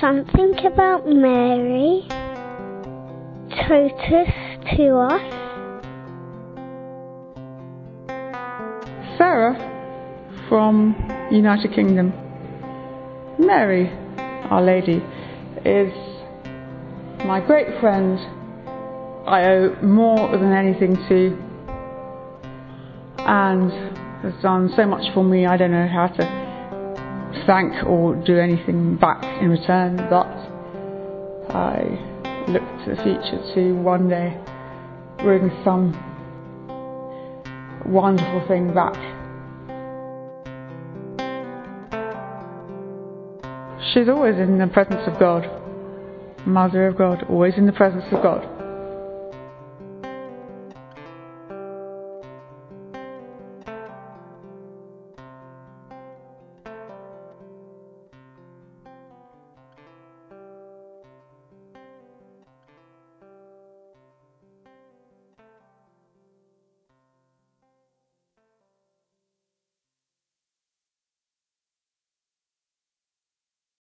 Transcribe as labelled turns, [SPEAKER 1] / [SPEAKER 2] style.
[SPEAKER 1] Something about Mary. Totus to us.
[SPEAKER 2] Sarah from United Kingdom. Mary, Our Lady, is my great friend. I owe more than anything to and has done so much for me. I don't know how to thank or do anything back in return, but I look to the future to one day bring some wonderful thing back. She's always in the presence of God, Mother of God, always in the presence of God.